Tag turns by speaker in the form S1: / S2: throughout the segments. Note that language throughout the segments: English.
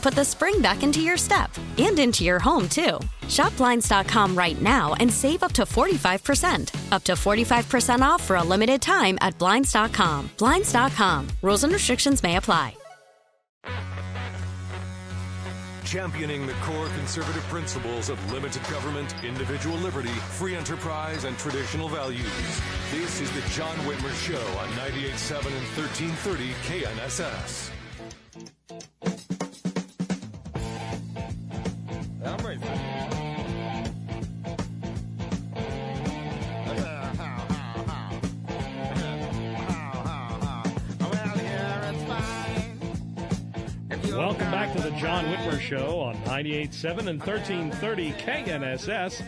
S1: put the spring back into your step and into your home, too. Shop Blinds.com right now and save up to 45%. Up to 45% off for a limited time at Blinds.com. Blinds.com. Rules and restrictions may apply.
S2: Championing the core conservative principles of limited government, individual liberty, free enterprise, and traditional values. This is the John Whitmer Show on 98.7 and 1330 KNSS.
S3: John Whitmer Show on 98.7 and 1330 KNSS.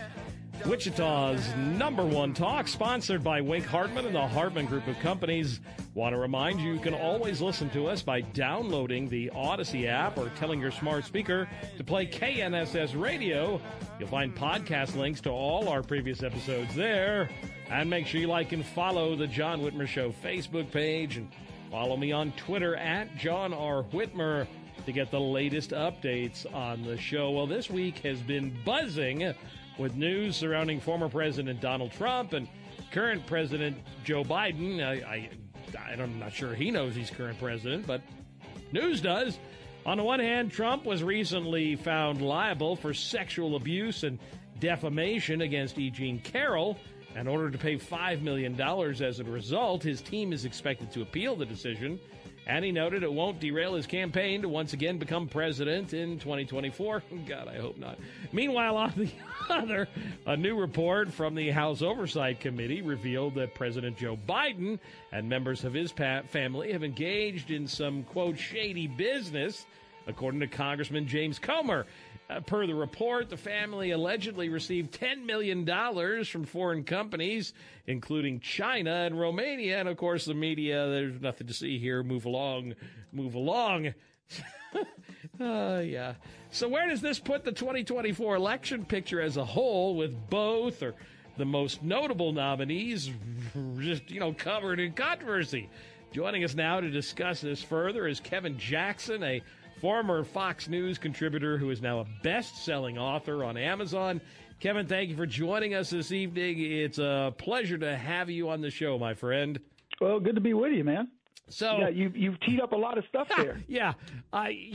S3: Wichita's number one talk, sponsored by Wink Hartman and the Hartman Group of Companies. Want to remind you, you can always listen to us by downloading the Audacy app or telling your smart speaker to play KNSS Radio. You'll find podcast links to all our previous episodes there. And make sure you like and follow the John Whitmer Show Facebook page and follow me on Twitter at John R. Whitmer to get the latest updates on the show. Well, this week has been buzzing with news surrounding former President Donald Trump and current President Joe Biden. I, I, I'm not sure he knows he's current president, but news does. On the one hand, Trump was recently found liable for sexual abuse and defamation against E. Jean Carroll. In order to pay $5 million as a result, his team is expected to appeal the decision. And he noted it won't derail his campaign to once again become president in 2024. God, I hope not. Meanwhile, on the other, a new report from the House Oversight Committee revealed that President Joe Biden and members of his family have engaged in some, quote, shady business, according to Congressman James Comer. Uh, per the report, the family allegedly received $10 million from foreign companies, including China and Romania. And of course, the media, there's nothing to see here. Move along, move along. uh, yeah. So, where does this put the 2024 election picture as a whole with both or the most notable nominees just, you know, covered in controversy? Joining us now to discuss this further is Kevin Jackson, a former Fox News contributor who is now a best selling author on Amazon. Kevin, thank you for joining us this evening. It's a pleasure to have you on the show, my friend.
S4: Well, good to be with you, man.
S3: So
S4: yeah, you you've teed up a lot of stuff there.
S3: yeah, I.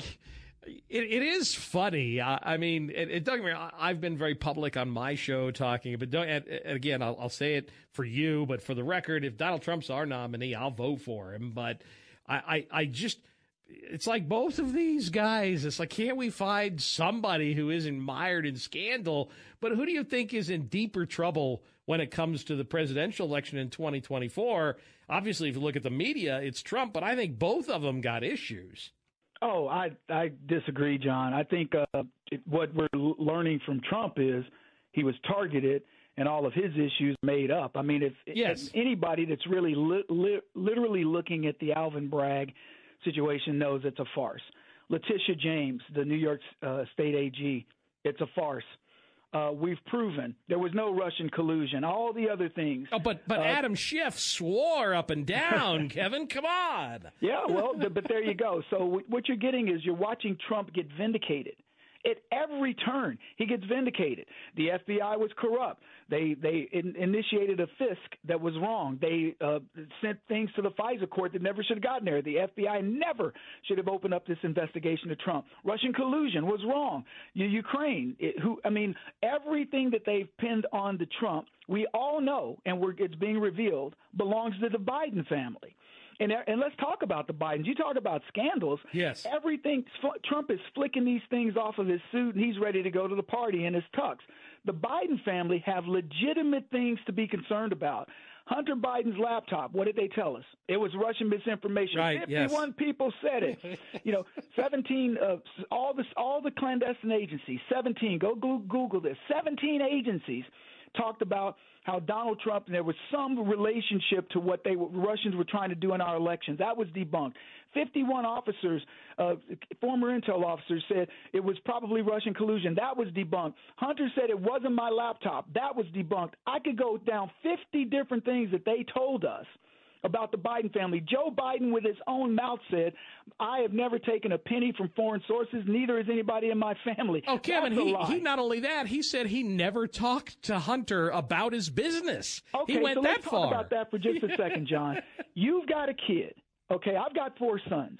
S3: It, it is funny. I, I mean, it, it don't get me wrong, I've been very public on my show talking, but don't. And, and again, I'll, I'll say it for you, but for the record, if Donald Trump's our nominee, I'll vote for him. But I, I, I just it's like both of these guys. It's like, can't we find somebody who isn't mired in scandal? But who do you think is in deeper trouble when it comes to the presidential election in 2024? Obviously, if you look at the media, it's Trump, but I think both of them got issues.
S4: Oh, I I disagree, John. I think uh, it, what we're learning from Trump is he was targeted and all of his issues made up. I mean, if,
S3: yes.
S4: if anybody that's really li- li- literally looking at the Alvin Bragg situation knows it's a farce. Letitia James, the New York uh, State AG, it's a farce. uh, we've proven there was no Russian collusion. All the other things.
S3: Oh, but but uh, Adam Schiff swore up and down. Kevin, come on.
S4: Yeah, well, but there you go. So what you're getting is you're watching Trump get vindicated. At every turn, he gets vindicated. The FBI was corrupt. They they in, initiated a FISC that was wrong. They uh, sent things to the FISA court that never should have gotten there. The FBI never should have opened up this investigation to Trump. Russian collusion was wrong. Ukraine, it, who I mean, everything that they've pinned on the Trump, we all know, and it's being revealed, belongs to the Biden family. And, and let's talk about the Bidens. You talk about scandals.
S3: Yes.
S4: Everything Trump is flicking these things off of his suit, and he's ready to go to the party in his tux. The Biden family have legitimate things to be concerned about. Hunter Biden's laptop. What did they tell us? It was Russian misinformation.
S3: Right,
S4: Fifty-one
S3: yes.
S4: people said it. you know, seventeen. Uh, all the all the clandestine agencies. Seventeen. Go Google this. Seventeen agencies talked about how Donald Trump and there was some relationship to what they Russians were trying to do in our elections. That was debunked. 51 officers, uh, former intel officers, said it was probably Russian collusion. That was debunked. Hunter said it wasn't my laptop. That was debunked. I could go down 50 different things that they told us about the Biden family. Joe Biden, with his own mouth, said, I have never taken a penny from foreign sources. Neither has anybody in my family.
S3: Oh, Kevin, he, he not only that, he said he never talked to Hunter about his business.
S4: Okay,
S3: he went
S4: so
S3: that
S4: let's
S3: far.
S4: talk about that for just a second, John. You've got a kid. Okay, I've got four sons.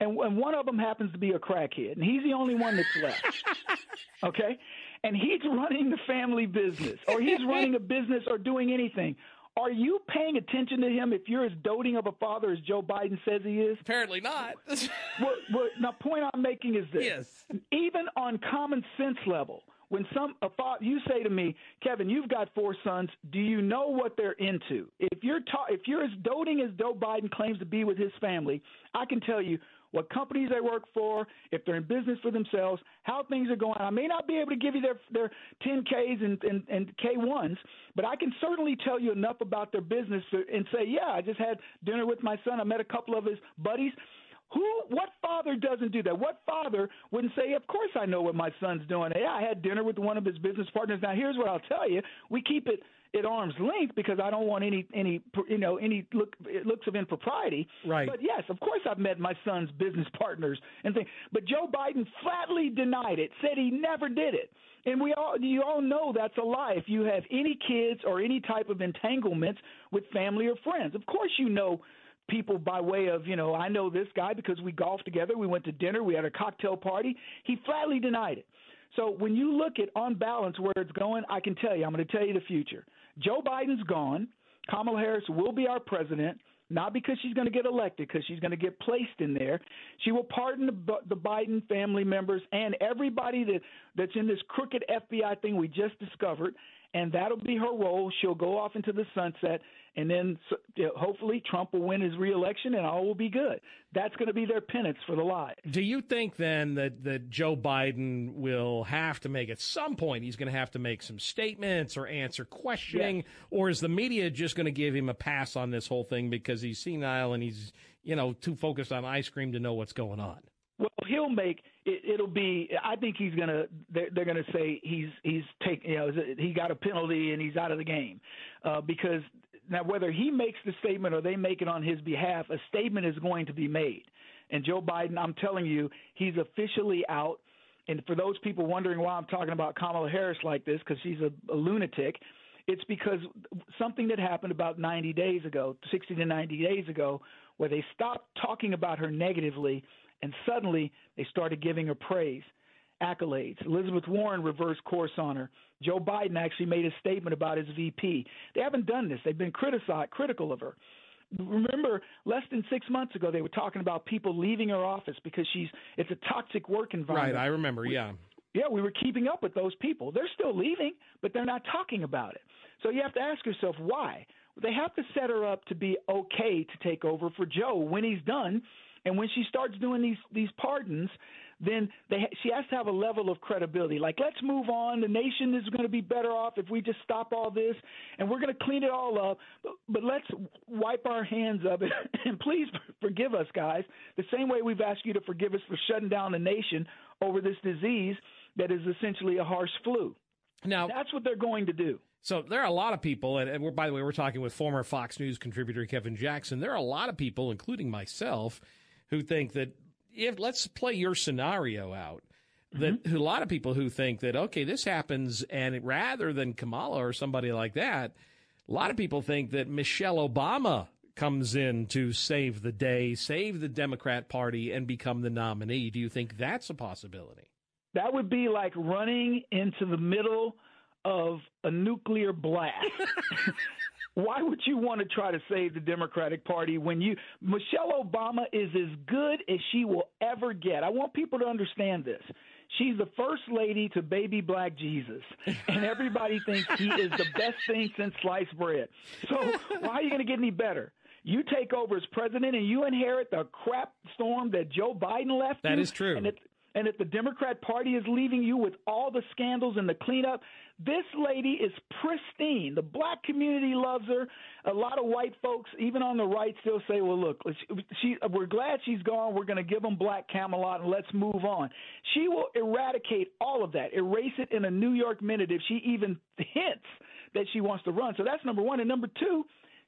S4: And, and one of them happens to be a crackhead, and he's the only one that's left. okay? And he's running the family business, or he's running a business or doing anything. Are you paying attention to him if you're as doting of a father as Joe Biden says he is?
S3: Apparently not.
S4: well, well, now, point I'm making is this:
S3: yes.
S4: even on common sense level, when some a father, you say to me, Kevin, you've got four sons. Do you know what they're into? If you're ta- if you're as doting as Joe Biden claims to be with his family, I can tell you what companies they work for, if they're in business for themselves, how things are going. I may not be able to give you their their 10Ks and, and, and K1s, but I can certainly tell you enough about their business and say, yeah, I just had dinner with my son. I met a couple of his buddies. Who, what father doesn't do that? What father wouldn't say, "Of course I know what my son's doing"? Yeah, I had dinner with one of his business partners. Now, here's what I'll tell you: we keep it at arm's length because I don't want any any you know any look looks of impropriety.
S3: Right.
S4: But yes, of course I've met my son's business partners and things. But Joe Biden flatly denied it, said he never did it. And we all you all know that's a lie. If you have any kids or any type of entanglements with family or friends, of course you know people by way of, you know, I know this guy because we golfed together, we went to dinner, we had a cocktail party. He flatly denied it. So when you look at on balance where it's going, I can tell you, I'm going to tell you the future. Joe Biden's gone. Kamala Harris will be our president, not because she's going to get elected, because she's going to get placed in there. She will pardon the, the Biden family members and everybody that, that's in this crooked FBI thing we just discovered, and that'll be her role. She'll go off into the sunset, and then hopefully Trump will win his reelection, and all will be good. That's going to be their penance for the lie.
S3: Do you think then that that Joe Biden will have to make at some point? He's going to have to make some statements or answer questioning,
S4: yes.
S3: or is the media just going to give him a pass on this whole thing because he's senile and he's you know too focused on ice cream to know what's going on?
S4: Well, he'll make it, will be. I think he's gonna. They're, they're gonna say he's he's taking. You know, he got a penalty and he's out of the game uh, because now whether he makes the statement or they make it on his behalf, a statement is going to be made. And Joe Biden, I'm telling you, he's officially out. And for those people wondering why I'm talking about Kamala Harris like this, because she's a, a lunatic, it's because something that happened about 90 days ago, 60 to 90 days ago, where they stopped talking about her negatively and suddenly they started giving her praise, accolades. Elizabeth Warren reversed course on her. Joe Biden actually made a statement about his VP. They haven't done this. They've been criticized, critical of her. Remember, less than six months ago, they were talking about people leaving her office because she's it's a toxic work environment.
S3: Right, I remember. Yeah.
S4: Yeah, we were keeping up with those people. They're still leaving, but they're not talking about it. So you have to ask yourself why. They have to set her up to be okay to take over for Joe when he's done and when she starts doing these these pardons, then they, she has to have a level of credibility. Like, let's move on. The nation is going to be better off if we just stop all this, and we're going to clean it all up. But, but let's wipe our hands of it, and please forgive us, guys. The same way we've asked you to forgive us for shutting down the nation over this disease that is essentially a harsh flu.
S3: Now
S4: that's what they're going to do.
S3: So there are a lot of people, and, and by the way, we're talking with former Fox News contributor Kevin Jackson. There are a lot of people, including myself, who think that if let's play your scenario out. That mm-hmm. a lot of people who think that okay, this happens, and rather than Kamala or somebody like that, a lot of people think that Michelle Obama comes in to save the day, save the Democrat Party, and become the nominee. Do you think that's a possibility?
S4: That would be like running into the middle of a nuclear blast. Why would you want to try to save the Democratic Party when you Michelle Obama is as good as she will ever get? I want people to understand this. She's the first lady to baby black Jesus, and everybody thinks he is the best thing since sliced bread. So why are you going to get any better? You take over as president, and you inherit the crap storm that Joe Biden left.
S3: That
S4: you,
S3: is true.
S4: And, it, and if the Democrat Party is leaving you with all the scandals and the cleanup, this lady is pristine. The black community loves her. A lot of white folks, even on the right, still say, "Well, look, she, we're glad she's gone. We're going to give them Black Camelot and let's move on." She will eradicate all of that, erase it in a New York minute if she even hints that she wants to run. So that's number one. And number two,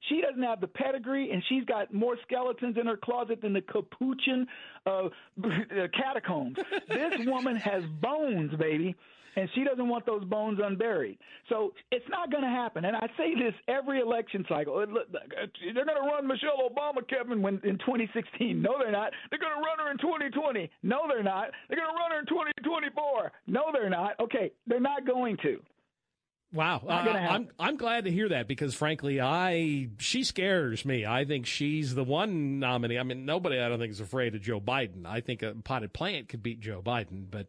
S4: she doesn't have the pedigree, and she's got more skeletons in her closet than the Capuchin uh, catacombs. this woman has bones, baby and she doesn't want those bones unburied. So it's not going to happen. And I say this every election cycle. They're going to run Michelle Obama, Kevin, when in 2016. No, they're not. They're going to run her in 2020. No, they're not. They're going to run her in 2024. No, they're not. Okay, they're not going to.
S3: Wow, uh, I'm I'm glad to hear that because frankly, I she scares me. I think she's the one nominee. I mean, nobody I don't think is afraid of Joe Biden. I think a potted plant could beat Joe Biden, but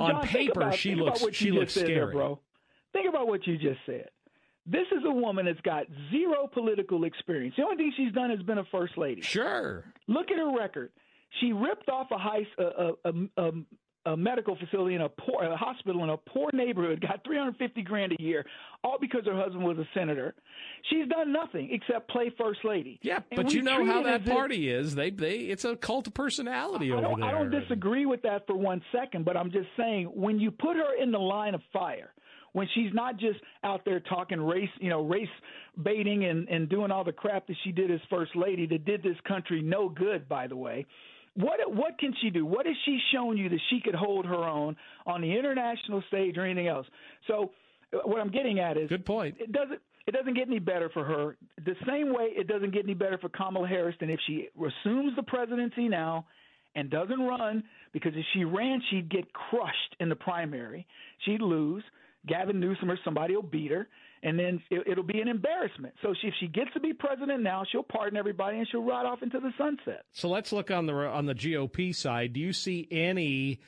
S4: well,
S3: on
S4: John,
S3: paper,
S4: about,
S3: she looks she looks scary,
S4: there, bro. Think about what you just said. This is a woman that's got zero political experience. The only thing she's done has been a first lady.
S3: Sure.
S4: Look at her record. She ripped off a high a, a, a, a medical facility in a poor a hospital in a poor neighborhood, got 350 grand a year, all because her husband was a senator. She's done nothing except play first lady.
S3: Yeah, and but you know how that party is. They they it's a cult of personality
S4: I
S3: over
S4: there. I don't disagree with that for one second, but I'm just saying when you put her in the line of fire, when she's not just out there talking race, you know, race baiting and and doing all the crap that she did as first lady that did this country no good, by the way. What what can she do? What has she shown you that she could hold her own on the international stage or anything else? So uh, what I'm getting at is
S3: good point.
S4: It doesn't it doesn't get any better for her. The same way it doesn't get any better for Kamala Harris than if she assumes the presidency now and doesn't run because if she ran she'd get crushed in the primary. She'd lose. Gavin Newsom or somebody will beat her and then it, will be an embarrassment. So she, if she gets to be president now, she'll pardon everybody and she'll ride off into the sunset.
S3: So let's look on the on the GOP side. Do you see any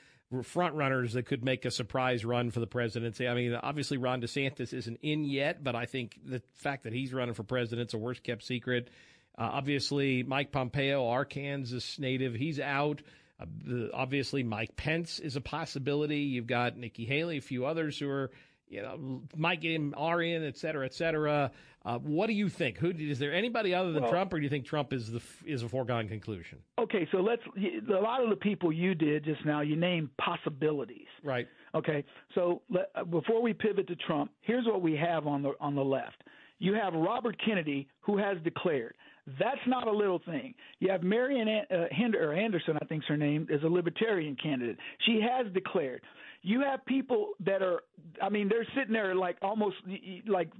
S3: front runners that could make a surprise run for the presidency? I mean, obviously Ron DeSantis isn't in yet, but I think the fact that he's running for president is a worst kept secret. Uh, obviously, Mike Pompeo, Arkansas native, he's out. Uh, obviously, Mike Pence is a possibility. You've got Nikki Haley, a few others who are you know, might get him in, et cetera, et cetera. Uh, what do you think? Who is there anybody other than well, Trump, or do you think Trump is the is a foregone conclusion?
S4: Okay, so let's. A lot of the people you did just now, you named possibilities.
S3: Right.
S4: Okay, so let, uh, before we pivot to Trump, here's what we have on the on the left. You have Robert Kennedy, who has declared. That's not a little thing. You have Marian uh, Anderson, I think's her name, is a libertarian candidate. She has declared you have people that are i mean they're sitting there like almost like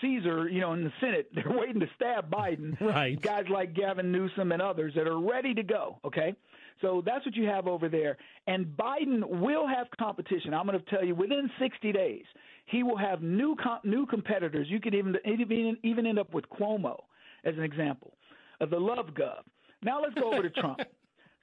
S4: caesar you know in the senate. They're waiting to stab biden.
S3: Right.
S4: Guys like gavin newsom and others that are ready to go okay? So that's what you have over there. And biden will have competition. I'm going to tell you within 60 days he will have new com- new competitors. You could even even even end up with cuomo as an example of the love gov. Now let's go over to trump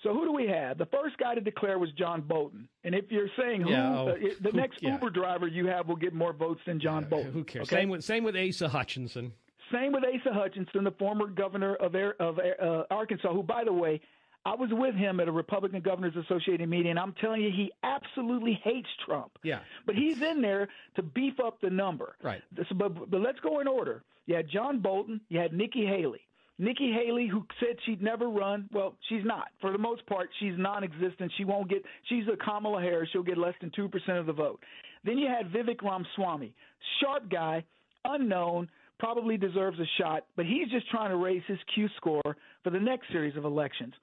S4: So who do we have? The first guy to declare was John Bolton. And if you're saying who, yeah, oh, uh, the who, next yeah. Uber driver you have will get more votes than John Bolton.
S3: Who cares?
S4: Okay?
S3: Same with same with Asa Hutchinson.
S4: Same with Asa Hutchinson, the former governor of of uh, Arkansas, who, by the way, I was with him at a Republican Governors Associated meeting, and I'm telling you, he absolutely hates Trump.
S3: Yeah.
S4: But he's in there to beef up the number.
S3: Right.
S4: but, but let's go in order. You had John Bolton. You had Nikki Haley. Nikki Haley, who said she'd never run, well, she's not. For the most part, she's non-existent. She won't get. She's a Kamala Harris. She'll get less than two percent of the vote. Then you had Vivek Ramaswamy, sharp guy, unknown, probably deserves a shot, but he's just trying to raise his Q score for the next series of elections.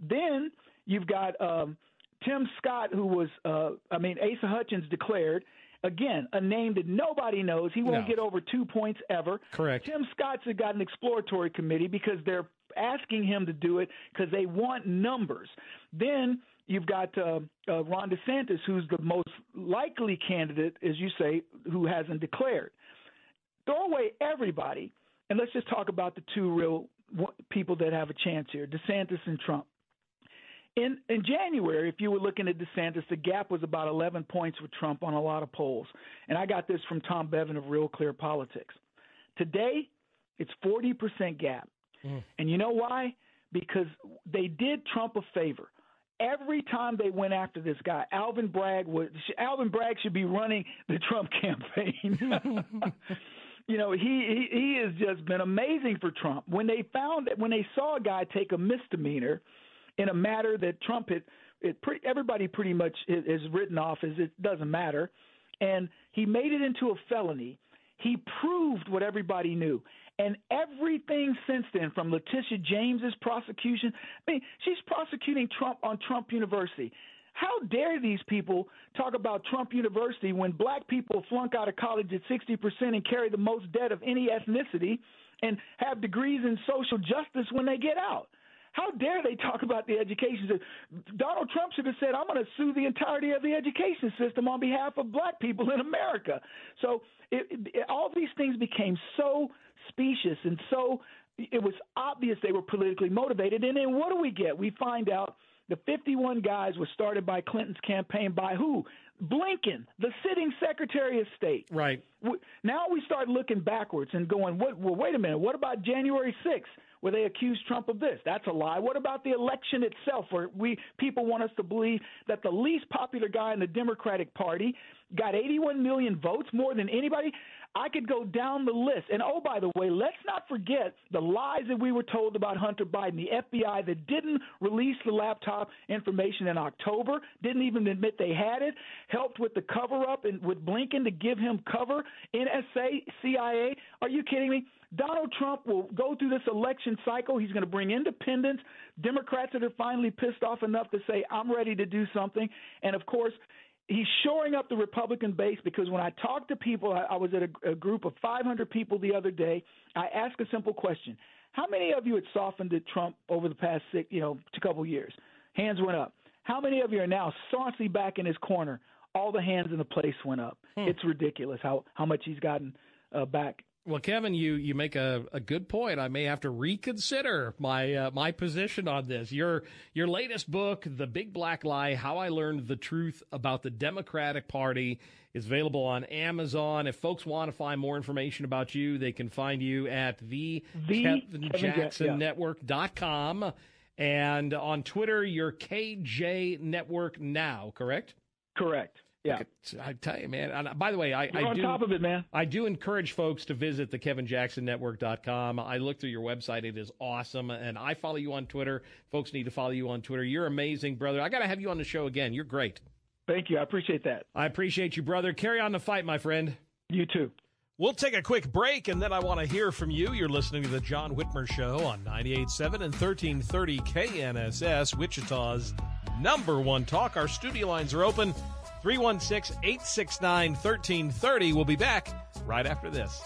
S4: Then you've got um, Tim Scott, who was, uh, I mean, Asa Hutchins declared. Again, a name that nobody knows. He won't
S3: No.
S4: get over two points ever.
S3: Correct.
S4: Tim Scott's got an exploratory committee because they're asking him to do it because they want numbers. Then you've got uh, uh, Ron DeSantis, who's the most likely candidate, as you say, who hasn't declared. Throw away everybody, and let's just talk about the two real people that have a chance here: DeSantis and Trump. In in January, if you were looking at DeSantis, the gap was about 11 points with Trump on a lot of polls. And I got this from Tom Bevan of Real Clear Politics. Today, it's 40% gap. Mm. And you know why? Because they did Trump a favor. Every time they went after this guy, Alvin Bragg would Alvin Bragg should be running the Trump campaign. you know, he, he he has just been amazing for Trump. When they found that when they saw a guy take a misdemeanor in a matter that Trump had, it pretty, everybody pretty much is written off as it doesn't matter, and he made it into a felony. He proved what everybody knew. And everything since then, from Letitia James's prosecution, I mean, she's prosecuting Trump on Trump University. How dare these people talk about Trump University when black people flunk out of college at 60% and carry the most debt of any ethnicity and have degrees in social justice when they get out? How dare they talk about the education system? Donald Trump should have said, I'm going to sue the entirety of the education system on behalf of black people in America. So it, it, all these things became so specious and so it was obvious they were politically motivated. And then what do we get? We find out the 51 guys were started by Clinton's campaign by who? Blinken, the sitting Secretary of State.
S3: Right.
S4: Now we start looking backwards and going, what, well, wait a minute, what about January 6th? Where they accused Trump of this? That's a lie. What about the election itself, where we people want us to believe that the least popular guy in the Democratic Party got 81 million votes, more than anybody? I could go down the list. And oh, by the way, let's not forget the lies that we were told about Hunter Biden, the FBI that didn't release the laptop information in October, didn't even admit they had it, helped with the cover up and with Blinken to give him cover, NSA, CIA. Are you kidding me? Donald Trump will go through this election cycle. He's going to bring independents, Democrats that are finally pissed off enough to say, I'm ready to do something. And of course, he's shoring up the Republican base because when I talk to people, I, I was at a, a group of 500 people the other day. I asked a simple question: How many of you had softened to Trump over the past six, you know, couple years? Hands went up. How many of you are now staunchly back in his corner? All the hands in the place went up. It's ridiculous how how much he's gotten uh, back.
S3: Well, Kevin, you, you make a, a good point. I may have to reconsider my uh, my position on this. Your your latest book, The Big Black Lie: How I Learned the Truth About the Democratic Party, is available on Amazon. If folks want to find more information about you, they can find you at the,
S4: The
S3: Kevin
S4: Kevin Ja-
S3: Jackson
S4: yeah.
S3: Network.com. And on Twitter, you're KJ Network Now, correct?
S4: Correct. Yeah.
S3: I tell you, man. And uh, by the way, I,
S4: You're
S3: I
S4: on
S3: do.
S4: top of it, man.
S3: I do encourage folks to visit the KevinJacksonNetwork.com. I looked through your website. It is awesome. And I follow you on Twitter. Folks need to follow you on Twitter. You're amazing, brother. I got to have you on the show again. You're great.
S4: Thank you. I appreciate that.
S3: I appreciate you, brother. Carry on the fight, my friend.
S4: You too.
S3: We'll take a quick break, and then I want to hear from you. You're listening to the John Whitmer Show on 98.7 and 1330 KNSS, Wichita's number one talk. Our studio lines are open 316 869 1330. We'll be back right after this.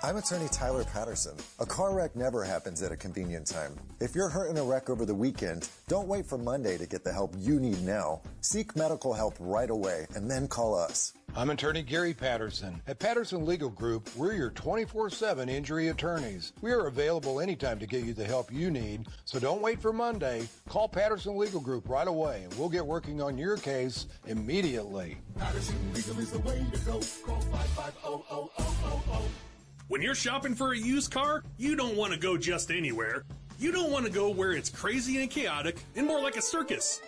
S5: I'm attorney Tyler Patterson. A car wreck never happens at a convenient time. If you're hurt in a wreck over the weekend, don't wait for Monday to get the help you need now. Seek medical help right away and then call us.
S6: I'm attorney Gary Patterson. At Patterson Legal Group, we're your 24 7 injury attorneys. We are available anytime to get you the help you need, so don't wait for Monday. Call Patterson Legal Group right away, and we'll get working on your case immediately.
S7: When you're shopping for a used car, you don't want to go just anywhere. You don't want to go where it's crazy and chaotic and more like a circus.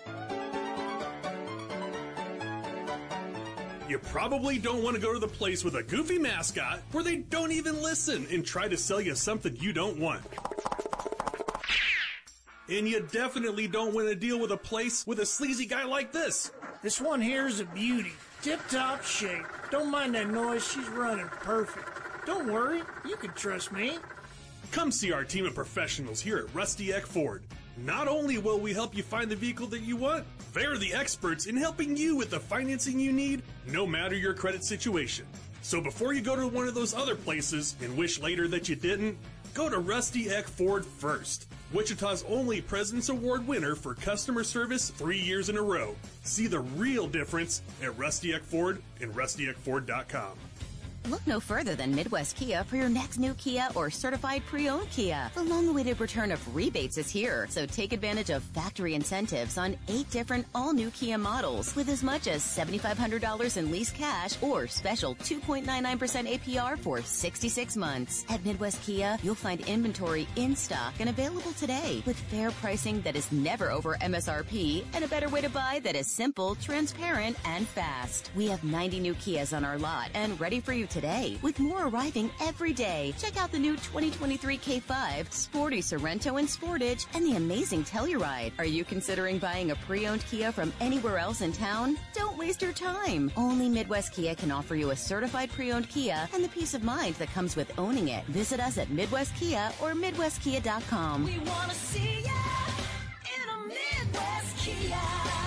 S7: You probably don't want to go to the place with a goofy mascot where they don't even listen and try to sell you something you don't want.
S8: And you definitely don't want to deal with a place with a sleazy guy like this.
S9: This one here is a beauty. Tip top shape. Don't mind that noise, she's running perfect. Don't worry, you can trust me.
S8: Come see our team of professionals here at Rusty Eck Ford. Not only will we help you find the vehicle that you want, they're the experts in helping you with the financing you need, no matter your credit situation. So before you go to one of those other places and wish later that you didn't, go to Rusty Eck Ford first. Wichita's only President's Award winner for customer service three years in a row. See the real difference at Rusty Eck Ford and rustyeckford.com.
S10: Look no further than Midwest Kia for your next new Kia or certified pre-owned Kia. The long-awaited return of rebates is here, so take advantage of factory incentives on eight different all-new Kia models with as much as $7,500 in lease cash or special 2.99% APR for 66 months. At Midwest Kia, you'll find inventory in stock and available today with fair pricing that is never over MSRP and a better way to buy that is simple, transparent, and fast. We have 90 new Kias on our lot and ready for you today, with more arriving every day. Check out the new 2023 K5, sporty Sorento and Sportage, and the amazing Telluride. Are you considering buying a pre-owned Kia from anywhere else in town? Don't waste your time. Only Midwest Kia can offer you a certified pre-owned Kia and the peace of mind that comes with owning it. Visit us at Midwest Kia or MidwestKia.com.
S11: We want to see ya in a Midwest Kia.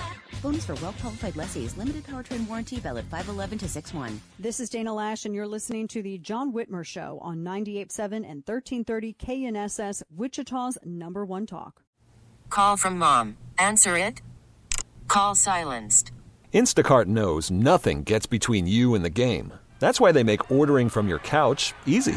S10: Bonus for well-qualified lessees. Limited powertrain warranty valid 511 to 61.
S12: This is Dana Lash, and you're listening to the John Whitmer Show on 98.7 and 1330 KNSS, Wichita's number one talk.
S13: Call from mom. Answer it. Call silenced.
S14: Instacart knows nothing gets between you and the game. That's why they make ordering from your couch easy.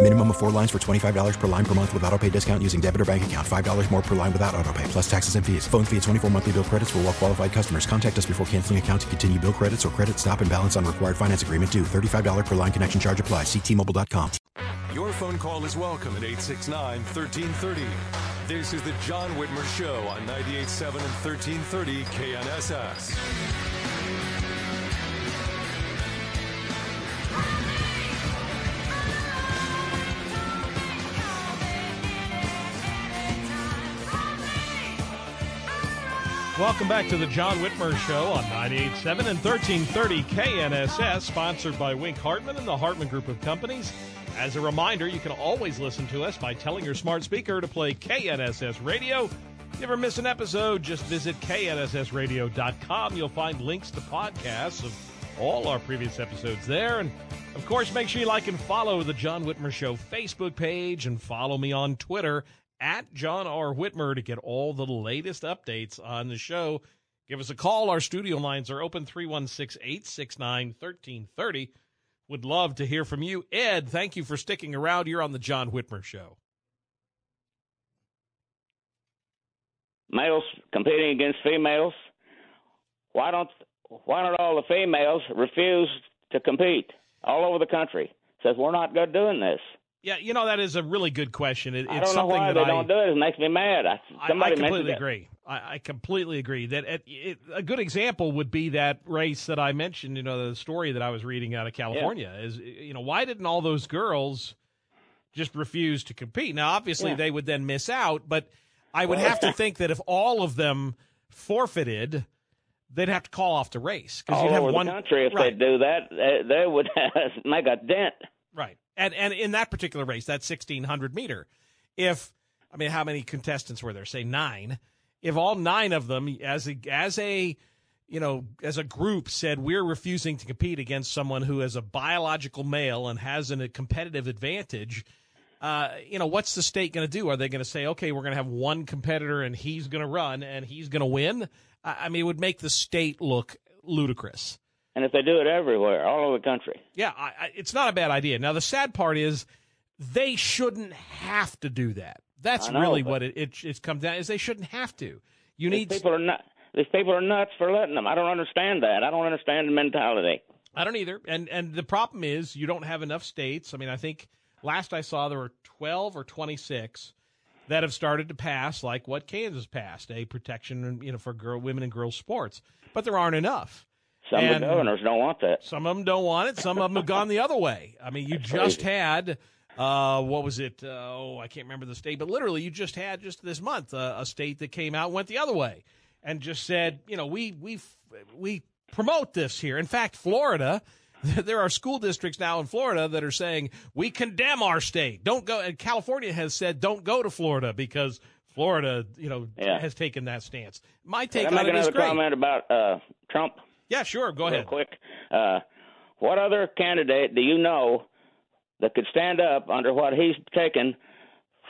S15: Minimum of four lines for $25 per line per month with auto pay discount using debit or bank account. $5 more per line without auto pay, plus taxes and fees. Phone fee at 24 monthly bill credits for all well qualified customers. Contact us before canceling account to continue bill credits or credit stop and balance on required finance agreement due. $35 per line connection charge apply. Ctmobile.com.
S2: Your phone call is welcome at 869 1330. This is the John Whitmer Show on 98.7 and 1330 KNSS.
S3: Welcome back to the John Whitmer Show on 98.7 and 1330 KNSS, sponsored by Wink Hartman and the Hartman Group of Companies. As a reminder, you can always listen to us by telling your smart speaker to play KNSS Radio. If you ever miss an episode, just visit knssradio.com. You'll find links to podcasts of all our previous episodes there. And of course, make sure you like and follow the John Whitmer Show Facebook page and follow me on Twitter at John R. Whitmer to get all the latest updates on the show. Give us a call. Our studio lines are open 316 869 1330. Would love to hear from you. Ed, thank you for sticking around. You're on the John Whitmer Show.
S16: Males competing against females. Why don't why don't all the females refuse to compete all over the country? says we're not good doing this.
S3: Yeah, you know that is a really good question. It,
S16: I
S3: it's
S16: don't know
S3: something
S16: why
S3: that
S16: they
S3: I,
S16: don't do it. It makes me mad. I,
S3: I- completely agree. I, I completely agree that it, it, a good example would be that race that I mentioned. You know, the story that I was reading out of California is, you know, why didn't all those girls just refuse to compete? Now, obviously,
S16: Yeah.
S3: they would then miss out, but I would have to think that if all of them forfeited, they'd have to call off the race because you'd have
S16: over
S3: one
S16: the country, if
S3: right.
S16: they do that, they, they would make a dent.
S3: Right. And and in that particular race, that 1600 meter, if I mean how many contestants were there? Say 9. If all 9 of them as a as a you know, as a group said we're refusing to compete against someone who is a biological male and has an, a competitive advantage, uh, you know, what's the state going to do? Are they going to say, okay, we're going to have one competitor and he's going to run and he's going to win? I, I mean, it would make the state look ludicrous.
S16: And if they do it everywhere, all over the country.
S3: Yeah, I, I, it's not a bad idea. Now, the sad part is they shouldn't have to do that. That's
S16: know,
S3: really what it, it it's come down is they shouldn't have to. You
S16: These
S3: need
S16: people are not. These people are nuts for letting them. I don't understand that. I don't understand the mentality.
S3: I don't either. And and the problem is you don't have enough states. I mean, I think last I saw there were 12 or 26 that have started to pass like what Kansas passed, a protection you know for girl women and girls sports. But there aren't enough.
S16: Some of the owners don't want that.
S3: Some of them don't want it. Some of them have gone the other way. I mean, you just had uh, what was it? Uh, oh, I can't remember the state, but literally, you just had just this month uh, a state that came out and went the other way and just said, you know, we we we promote this here. In fact, Florida. There are school districts now in Florida that are saying we condemn our state. Don't go. And California has said don't go to Florida because Florida, you know,
S16: Yeah.
S3: has taken that stance. My take
S16: I
S3: on
S16: make
S3: it is
S16: another
S3: great.
S16: comment about uh, Trump?
S3: Yeah, sure. Go
S16: real
S3: ahead.
S16: quick. Uh, what other candidate do you know that could stand up under what he's taken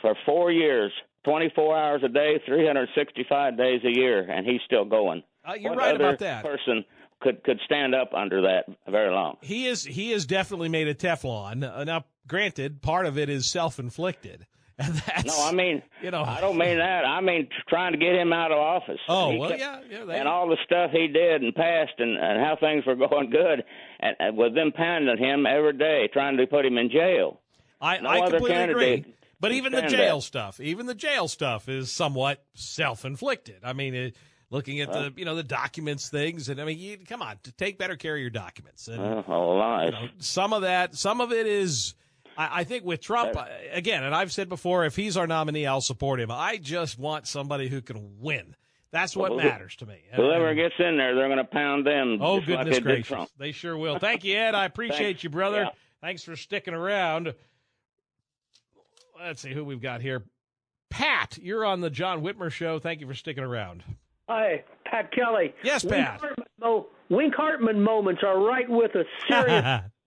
S16: for four years, 24 hours a day, 365 days a year, and he's still going?
S3: Uh, you're
S16: what
S3: right about that.
S16: Person could could stand up under that very long.
S3: He is he is definitely made of Teflon. Uh, now, granted, part of it is self inflicted.
S16: No, I mean,
S3: you know,
S16: I don't mean that. I mean trying to get him out of office.
S3: Oh, well,
S16: kept-
S3: yeah, yeah,
S16: and all the stuff he did and passed, and, and how things were going good, and, and with them pounding him every day, trying to put him in jail.
S3: I,
S16: no
S3: I completely agree. But even the jail
S16: that.
S3: stuff, even the jail stuff is somewhat self inflicted. I mean, it, looking at the you know the documents things, and I mean, you, come on, take better care of your documents. And
S16: lies.
S3: you know, some of that, some of it is. I, I think with Trump again, and I've said before, if he's our nominee, I'll support him. I just want somebody who can win. That's what
S16: Well,
S3: matters to me.
S16: Whoever gets in there, they're going to pound them.
S3: Oh,
S16: just like
S3: goodness gracious.
S16: Trump.
S3: They sure will. Thank you, Ed. I appreciate
S16: Thanks.
S3: you, brother.
S16: Yeah.
S3: Thanks for sticking around. Let's see who we've got here. Pat, you're on the John Whitmer show. Thank you for sticking around.
S17: Hi, Pat Kelly.
S3: Yes,
S17: Wink
S3: Pat.
S17: Hartman, mo- Wink Hartman moments are right with us. Serious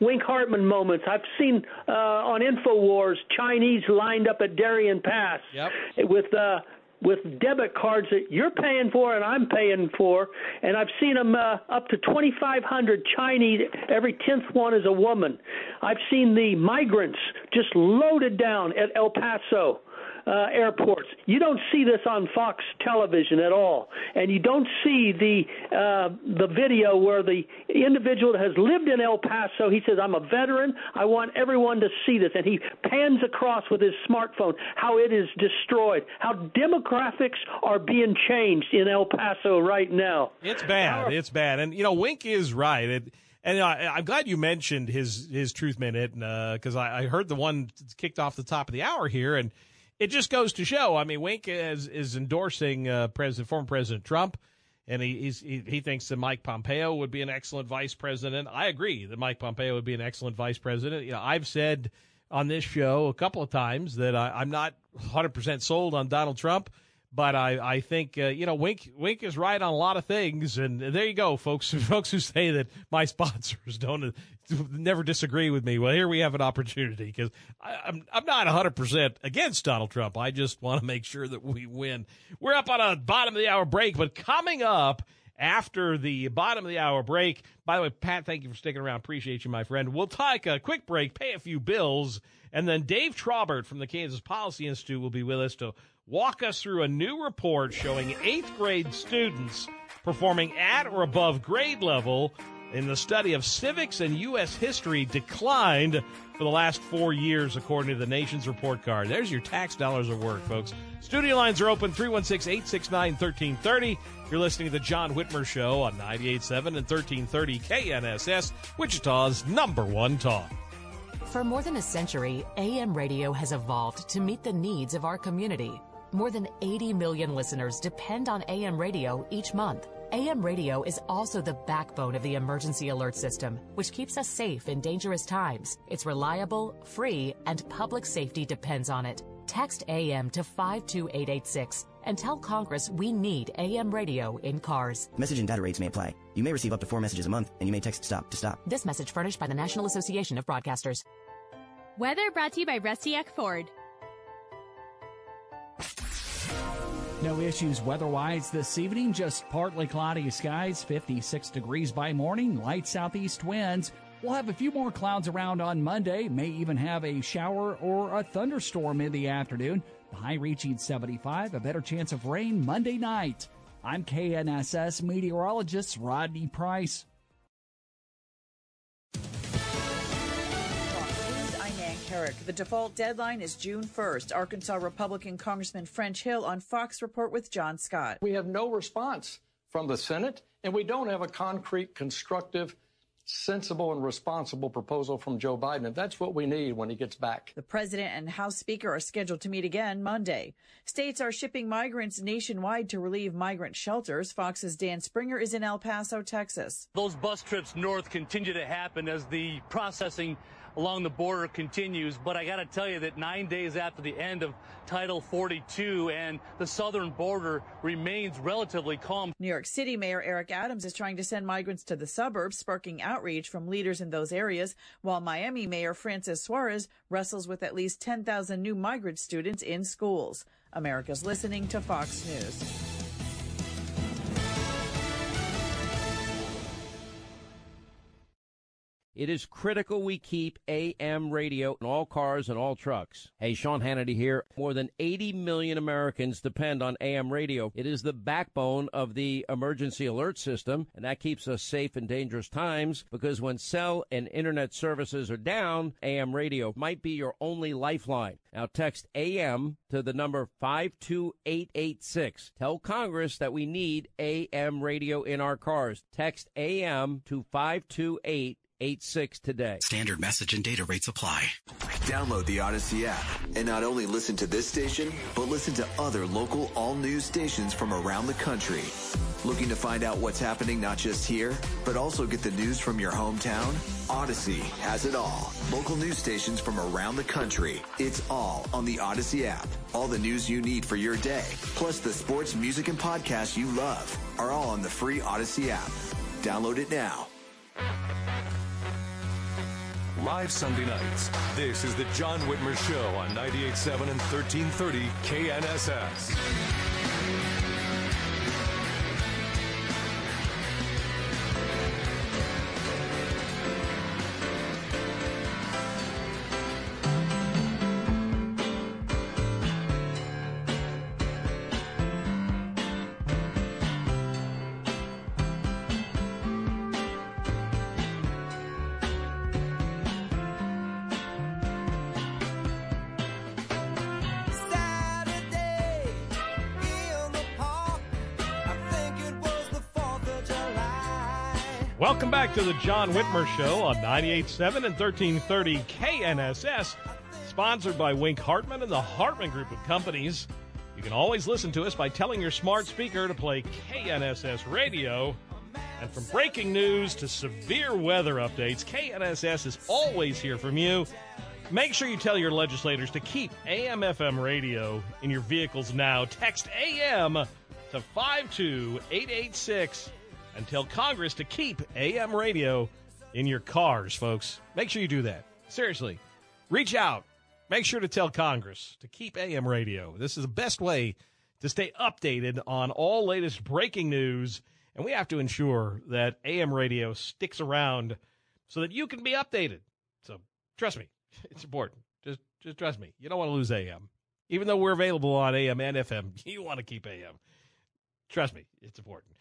S17: Wink Hartman moments. I've seen uh, on Infowars Chinese lined up at Darien Pass
S3: Yep.
S17: with uh, with debit cards that you're paying for and I'm paying for, and I've seen them uh, up to 2,500 Chinese. Every tenth one is a woman. I've seen the migrants just loaded down at El Paso uh, airports. You don't see this on Fox television at all, and you don't see the uh, the video where the individual that has lived in El Paso. He says, "I'm a veteran. I want everyone to see this," and he pans across with his smartphone how it is destroyed, how demographics are being changed in El Paso right now.
S3: It's bad. It's bad. And you know, Wink is right. It, and know, I, I'm glad you mentioned his his truth minute because I, I heard the one kicked off the top of the hour here, and it just goes to show. I mean, Wink is is endorsing uh, President former President Trump, and he he he thinks that Mike Pompeo would be an excellent vice president. I agree that Mike Pompeo would be an excellent vice president. You know, I've said on this show a couple of times that I, I'm not 100 percent sold on Donald Trump. But I, I think uh, you know Wink Wink is right on a lot of things, and there you go, folks. Folks who say that my sponsors don't never disagree with me. Well, here we have an opportunity because I'm I'm not 100 percent against Donald Trump. I just want to make sure that we win. We're up on a bottom of the hour break, but coming up after the bottom of the hour break. By the way, Pat, thank you for sticking around. Appreciate you, my friend. We'll take a quick break, pay a few bills, and then Dave Trabert from the Kansas Policy Institute will be with us to walk us through a new report showing eighth grade students performing at or above grade level in the study of civics and U.S. history declined for the last four years, according to the nation's report card. There's your tax dollars at work, folks. Studio lines are open 316 869 1330. You're listening to the John Whitmer Show on 98.7 and 1330 KNSS, Wichita's number one talk.
S18: For more than a century, AM radio has evolved to meet the needs of our community. More than 80 million listeners depend on AM radio each month. AM radio is also the backbone of the emergency alert system, which keeps us safe in dangerous times. It's reliable, free, and public safety depends on it. Text AM to 52886 and tell Congress we need AM radio in cars.
S19: Message and data rates may apply. You may receive up to four messages a month, and you may text STOP to stop.
S18: This message furnished by the National Association of Broadcasters.
S20: Weather brought to you by Rusty Eck Ford.
S21: No issues weather-wise this evening, just partly cloudy skies, 56 degrees by morning, light southeast winds. We'll have a few more clouds around on Monday, may even have a shower or a thunderstorm in the afternoon. The high reaching 75, a better chance of rain Monday night. I'm KNSS meteorologist Rodney Price.
S22: I'm Nan Carrick. The default deadline is June 1st. Arkansas Republican Congressman French Hill on Fox Report with John Scott.
S23: We have no response from the Senate, and we don't have a concrete, constructive, sensible, and responsible proposal from Joe Biden. And that's what we need when he gets back.
S22: The president and House Speaker are scheduled to meet again Monday. States are shipping migrants nationwide to relieve migrant shelters. Fox's Dan Springer is in El Paso, Texas.
S24: Those bus trips north continue to happen as the processing along the border continues. But I got to tell you that nine days after the end of Title 42 and the southern border remains relatively calm.
S22: New York City Mayor Eric Adams is trying to send migrants to the suburbs, sparking outrage from leaders in those areas, while Miami Mayor Francis Suarez wrestles with at least 10,000 new migrant students in schools. America's listening to Fox News.
S25: It is critical we keep AM radio in all cars and all trucks. Hey, Sean Hannity here. More than 80 million Americans depend on AM radio. It is the backbone of the emergency alert system, and that keeps us safe in dangerous times because when cell and internet services are down, AM radio might be your only lifeline. Now text AM to the number 52886. Tell Congress that we need AM radio in our cars. Text AM to 528 86 today.
S26: Standard message and data rates apply.
S27: Download the Audacy app and not only listen to this station, but listen to other local all news stations from around the country. Looking to find out what's happening not just here, but also get the news from your hometown? Audacy has it all. Local news stations from around the country. It's all on the Audacy app. All the news you need for your day, plus the sports, music, and podcasts you love, are all on the free Audacy app. Download it now.
S2: Live Sunday nights. This is the John Whitmer Show on 98.7 and 1330 KNSS.
S3: Back to the John Whitmer Show on 98.7 and 1330 KNSS, sponsored by Wink Hartman and the Hartman Group of Companies. You can always listen to us by telling your smart speaker to play KNSS Radio. And from breaking news to severe weather updates, KNSS is always here from you. Make sure you tell your legislators to keep AM FM radio in your vehicles now. Text AM to 52886 and tell Congress to keep AM radio in your cars, folks. Make sure you do that. Seriously, reach out. Make sure to tell Congress to keep AM radio. This is the best way to stay updated on all latest breaking news, and we have to ensure that AM radio sticks around so that you can be updated. So trust me, it's important. Just just trust me. You don't want to lose AM. Even though we're available on AM and FM, you want to keep AM. Trust me, it's important.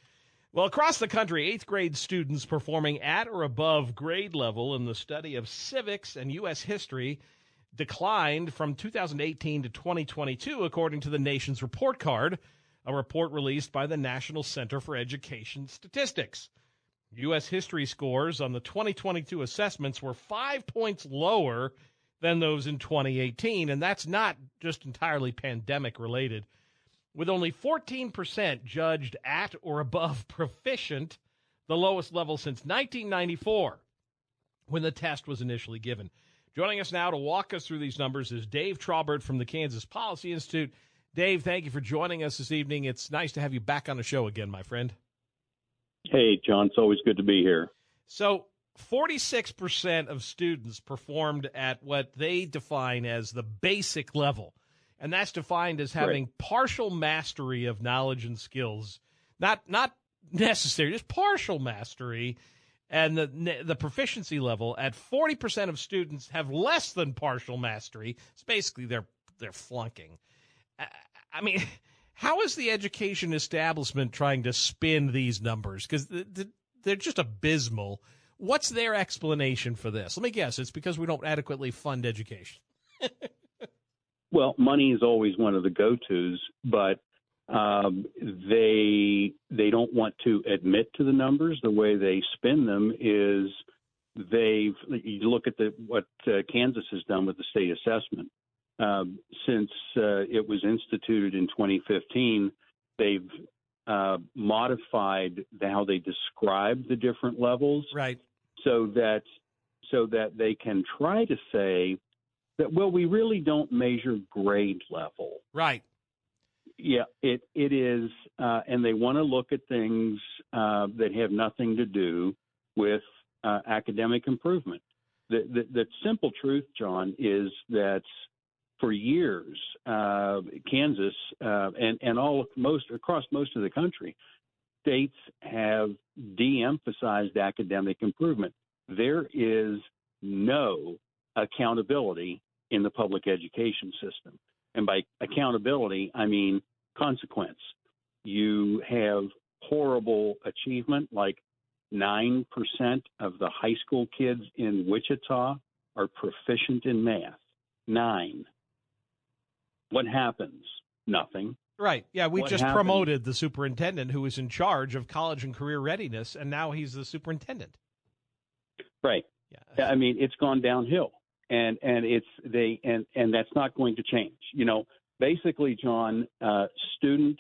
S3: Well, across the country, eighth grade students performing at or above grade level in the study of civics and U.S. history declined from 2018 to 2022, according to the nation's report card, a report released by the National Center for Education Statistics. U.S. history scores on the 2022 assessments were five points lower than those in 2018, and that's not just entirely pandemic related with only 14% judged at or above proficient, the lowest level since 1994 when the test was initially given. Joining us now to walk us through these numbers is Dave Trabert from the Kansas Policy Institute. Dave, thank you for joining us this evening. It's nice to have you back on the show again, my friend.
S28: Hey, John, it's always good to be here.
S3: So, 46% of students performed at what they define as the basic level and that's defined as having right. partial mastery of knowledge and skills, not not necessary, just partial mastery. And the the proficiency level at forty percent of students have less than partial mastery. It's basically they're they're flunking. I mean, how is the education establishment trying to spin these numbers? Because the, the, they're just abysmal. What's their explanation for this? Let me guess. It's because we don't adequately fund education.
S28: Well, money is always one of the go-tos, but um, they they don't want to admit to the numbers. The way they spin them is they've you look at the what uh, Kansas has done with the state assessment um, since uh, it was instituted in 2015. They've uh, modified how they describe the different levels,
S3: right?
S28: So that so that they can try to say that well we really don't measure grade level.
S3: Right.
S28: Yeah it it is uh, and they want to look at things uh, that have nothing to do with uh, academic improvement. The, the, the simple truth john is that for years uh, kansas uh, and and all most across most of the country states have de-emphasized academic improvement. There is no accountability in the public education system. And by accountability, I mean consequence. You have horrible achievement, like 9% of the high school kids in Wichita are proficient in math. Nine. What happens? Nothing.
S3: Right. Yeah, we
S28: what
S3: just
S28: happens?
S3: promoted the superintendent who was in charge of college and career readiness, and now he's the superintendent.
S28: Right. Yeah. I mean, it's gone downhill and and it's they and and that's not going to change. You know, basically, John, uh, student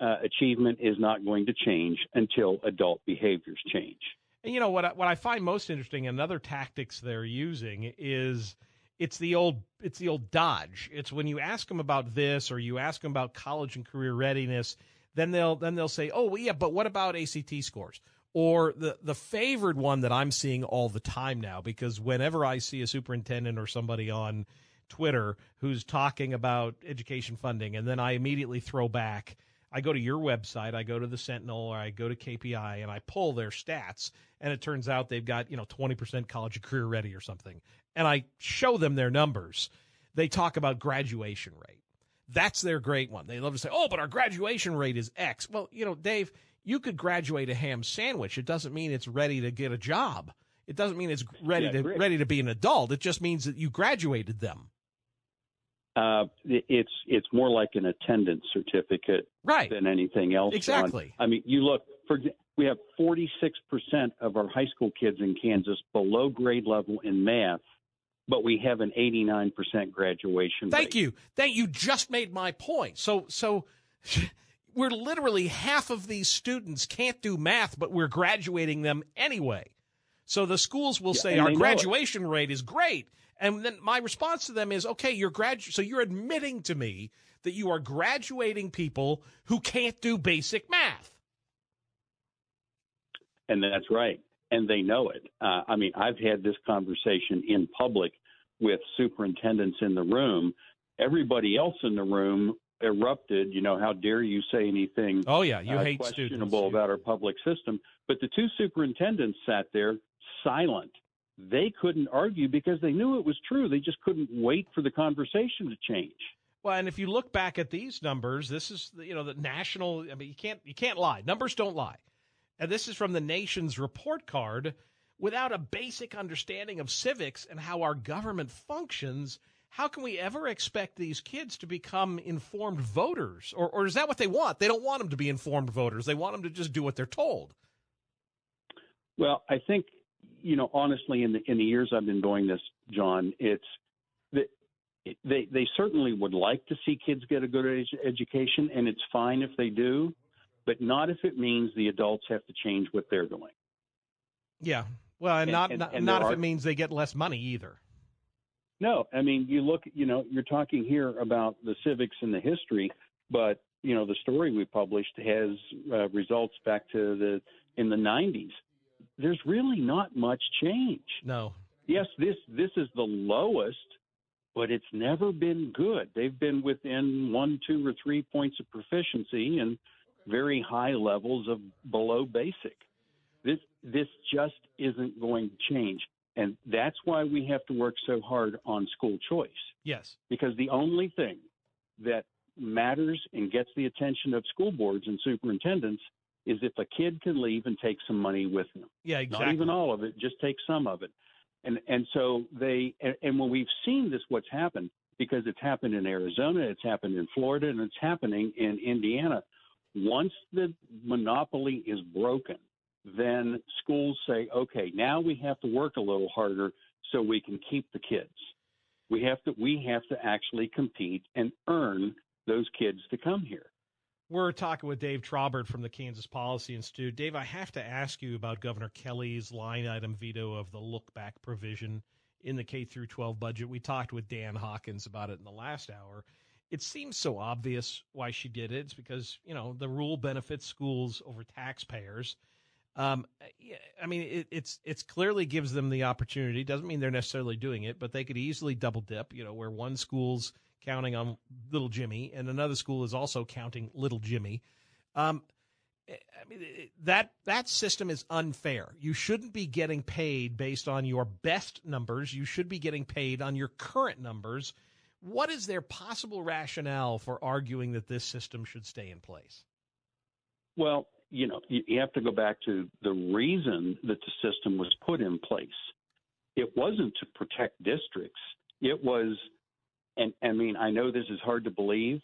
S28: uh, achievement is not going to change until adult behaviors change.
S3: And you know what? I, what I find most interesting, and other tactics they're using is it's the old it's the old dodge. It's when you ask them about this or you ask them about college and career readiness, then they'll then they'll say, "Oh, well, yeah, but what about ACT scores?" Or the the favored one that I'm seeing all the time now because whenever I see a superintendent or somebody on Twitter who's talking about education funding and then I immediately throw back I go to your website, I go to the Sentinel or I go to KPI and I pull their stats and it turns out they've got, you know, 20% college and career ready or something. And I show them their numbers. They talk about graduation rate. That's their great one. They love to say, "Oh, but our graduation rate is X." Well, you know, Dave, you could graduate a ham sandwich. It doesn't mean it's ready to get a job. It doesn't mean it's ready yeah, to great. ready to be an adult. It just means that you graduated them.
S28: Uh, it's it's more like an attendance certificate
S3: right.
S28: than anything else.
S3: Exactly.
S28: I mean, you look for we have 46 percent of our high school kids in Kansas below grade level in math, but we have an 89 percent graduation.
S3: Thank
S28: rate.
S3: you. Thank you. Just made my point. So so. we're literally half of these students can't do math, but we're graduating them anyway. So the schools will yeah, say our graduation rate is great. And then my response to them is, okay, you're gradu- so you're admitting to me that you are graduating people who can't do basic math.
S28: And that's right. And they know it. Uh, I mean, I've had this conversation in public with superintendents in the room. Everybody else in the room erupted. You know, how dare you say anything?
S3: Oh yeah, you
S28: uh,
S3: hate
S28: questionable
S3: students.
S28: about our public system. But the two superintendents sat there silent. They couldn't argue because they knew it was true. They just couldn't wait for the conversation to change.
S3: Well, and if you look back at these numbers, this is you know the national. I mean, you can't you can't lie. Numbers don't lie. and this is from the nation's report card, without a basic understanding of civics and how our government functions, how can we ever expect these kids to become informed voters? Or, or is that what they want? They don't want them to be informed voters. They want them to just do what they're told.
S28: Well, I think, you know, honestly, in the in the years I've been doing this, John, it's that they they certainly would like to see kids get a good ed- education, and it's fine if they do, but not if it means the adults have to change what they're doing.
S3: Yeah. Well, and,
S28: And-
S3: not
S28: and-
S3: not,
S28: and
S3: not
S28: there
S3: if
S28: are-
S3: it means they get less money either.
S28: No, I mean, you look, you know, you're talking here about the civics and the history, but you know, the story we published has uh, results back to the in the 90s. There's really not much change.
S3: No.
S28: Yes, this this is the lowest, but it's never been good. They've been within one, two, or three points of proficiency and very high levels of below basic. This this just isn't going to change, and that's why we have to work so hard on school choice
S3: Yes.
S28: because the only thing that matters and gets the attention of school boards and superintendents is if a kid can leave and take some money with them.
S3: Yeah, exactly.
S28: Not even all of it, just take some of it. And and so they and, and when we've seen this what's happened because it's happened in Arizona, it's happened in Florida and it's happening in Indiana. Once the monopoly is broken, then schools say, "Okay, now we have to work a little harder so we can keep the kids." We have to we have to actually compete and earn those kids to come here.
S3: We're talking with Dave Trabert from the Kansas Policy Institute. Dave, I have to ask you about Governor Kelly's line item veto of the look back provision in the K through 12 budget. We talked with Dan Hawkins about it in the last hour. It seems so obvious why she did it. It's because, you know, the rule benefits schools over taxpayers. Um, I mean, it, it's it's clearly gives them the opportunity. Doesn't mean they're necessarily doing it, but they could easily double dip. You know, where one school's counting on little Jimmy and another school is also counting little Jimmy. Um, I mean, it- that that system is unfair. You shouldn't be getting paid based on your best numbers. You should be getting paid on your current numbers. What is their possible rationale for arguing that this system should stay in place?
S28: Well, you know, you, have to go back to the reason that the system was put in place. It wasn't to protect districts. It was, and I mean, I know this is hard to believe.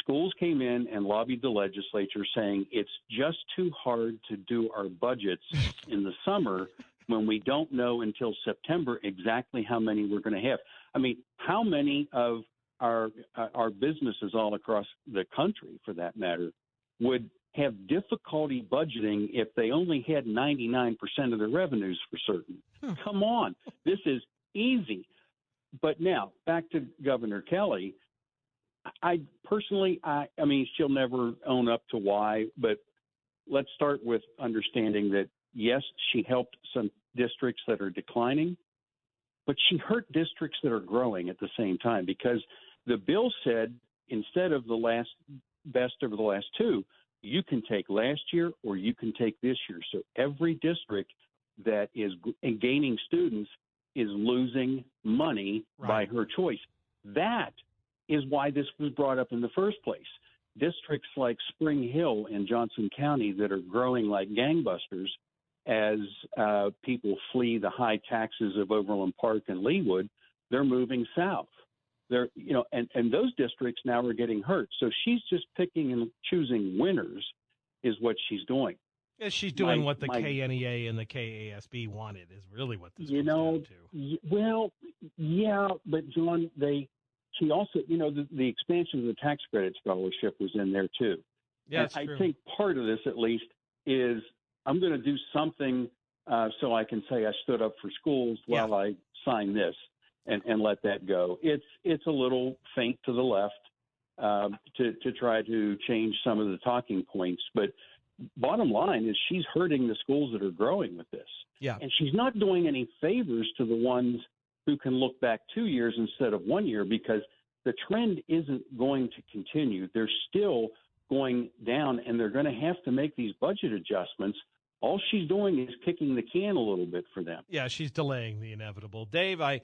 S28: Schools came in and lobbied the legislature saying it's just too hard to do our budgets in the summer when we don't know until September exactly how many we're going to have. I mean, how many of our uh, our businesses all across the country, for that matter, would have difficulty budgeting if they only had 99% of their revenues for certain. Come on, this is easy. But now back to Governor Kelly. I personally, I, I mean, she'll never own up to why, but let's start with understanding that yes, she helped some districts that are declining, but she hurt districts that are growing at the same time because the bill said instead of the last best over the last two, you can take last year or you can take this year. So every district that is gaining students is losing money by her choice. That is why this was brought up in the first place. Districts like Spring Hill and Johnson County that are growing like gangbusters as uh, people flee the high taxes of Overland Park and Leawood, they're moving south. They're, you know, and, and those districts now are getting hurt. So she's just picking and choosing winners, is what she's doing.
S3: Yeah, she's doing
S28: My-
S3: what the
S28: my-
S3: KNEA and the KASB wanted. Is really what this
S28: you know,
S3: to.
S28: y- well, yeah, but John, they, she also, you know, the, the expansion of the tax credit scholarship was in there too.
S3: Yeah,
S28: I
S3: true.
S28: think part of this, at least, is I'm going to do something uh, so I can say I stood up for schools while I sign this and, and let that go. It's it's a little feint to the left um, to to try to change some of the talking points, but bottom line is she's hurting the schools that are growing with this.
S3: Yeah.
S28: And she's not doing any favors to the ones who can look back two years instead of one year because the trend isn't going to continue. They're still going down and they're going to have to make these budget adjustments. All she's doing is kicking the can a little bit for them.
S3: Yeah, she's delaying the inevitable. Dave, I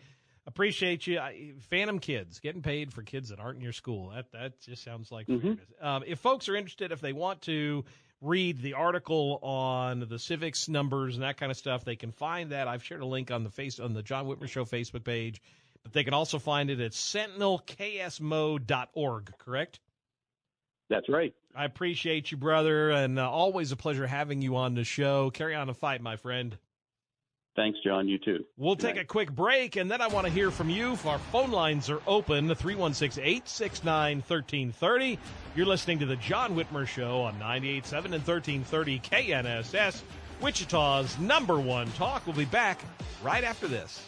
S3: appreciate you. I, Phantom kids getting paid for kids that aren't in your school. That that just sounds like
S28: Mhm.
S3: Um, if folks are interested, if they want to read the article on the civics numbers and that kind of stuff, they can find that. I've shared a link on the face on the John Whitmer Show Facebook page, but they can also find it at sentinelksmo.org. Correct?
S28: That's right.
S3: I appreciate you, brother, and uh, always a pleasure having you on the show. Carry on the fight, my friend.
S28: Thanks, John. You too.
S3: We'll take a quick break, and then I want to hear from you. Our phone lines are open 316 869 1330. You're listening to The John Whitmer Show on 98.7 and 1330 KNSS, Wichita's number one talk. We'll be back right after this.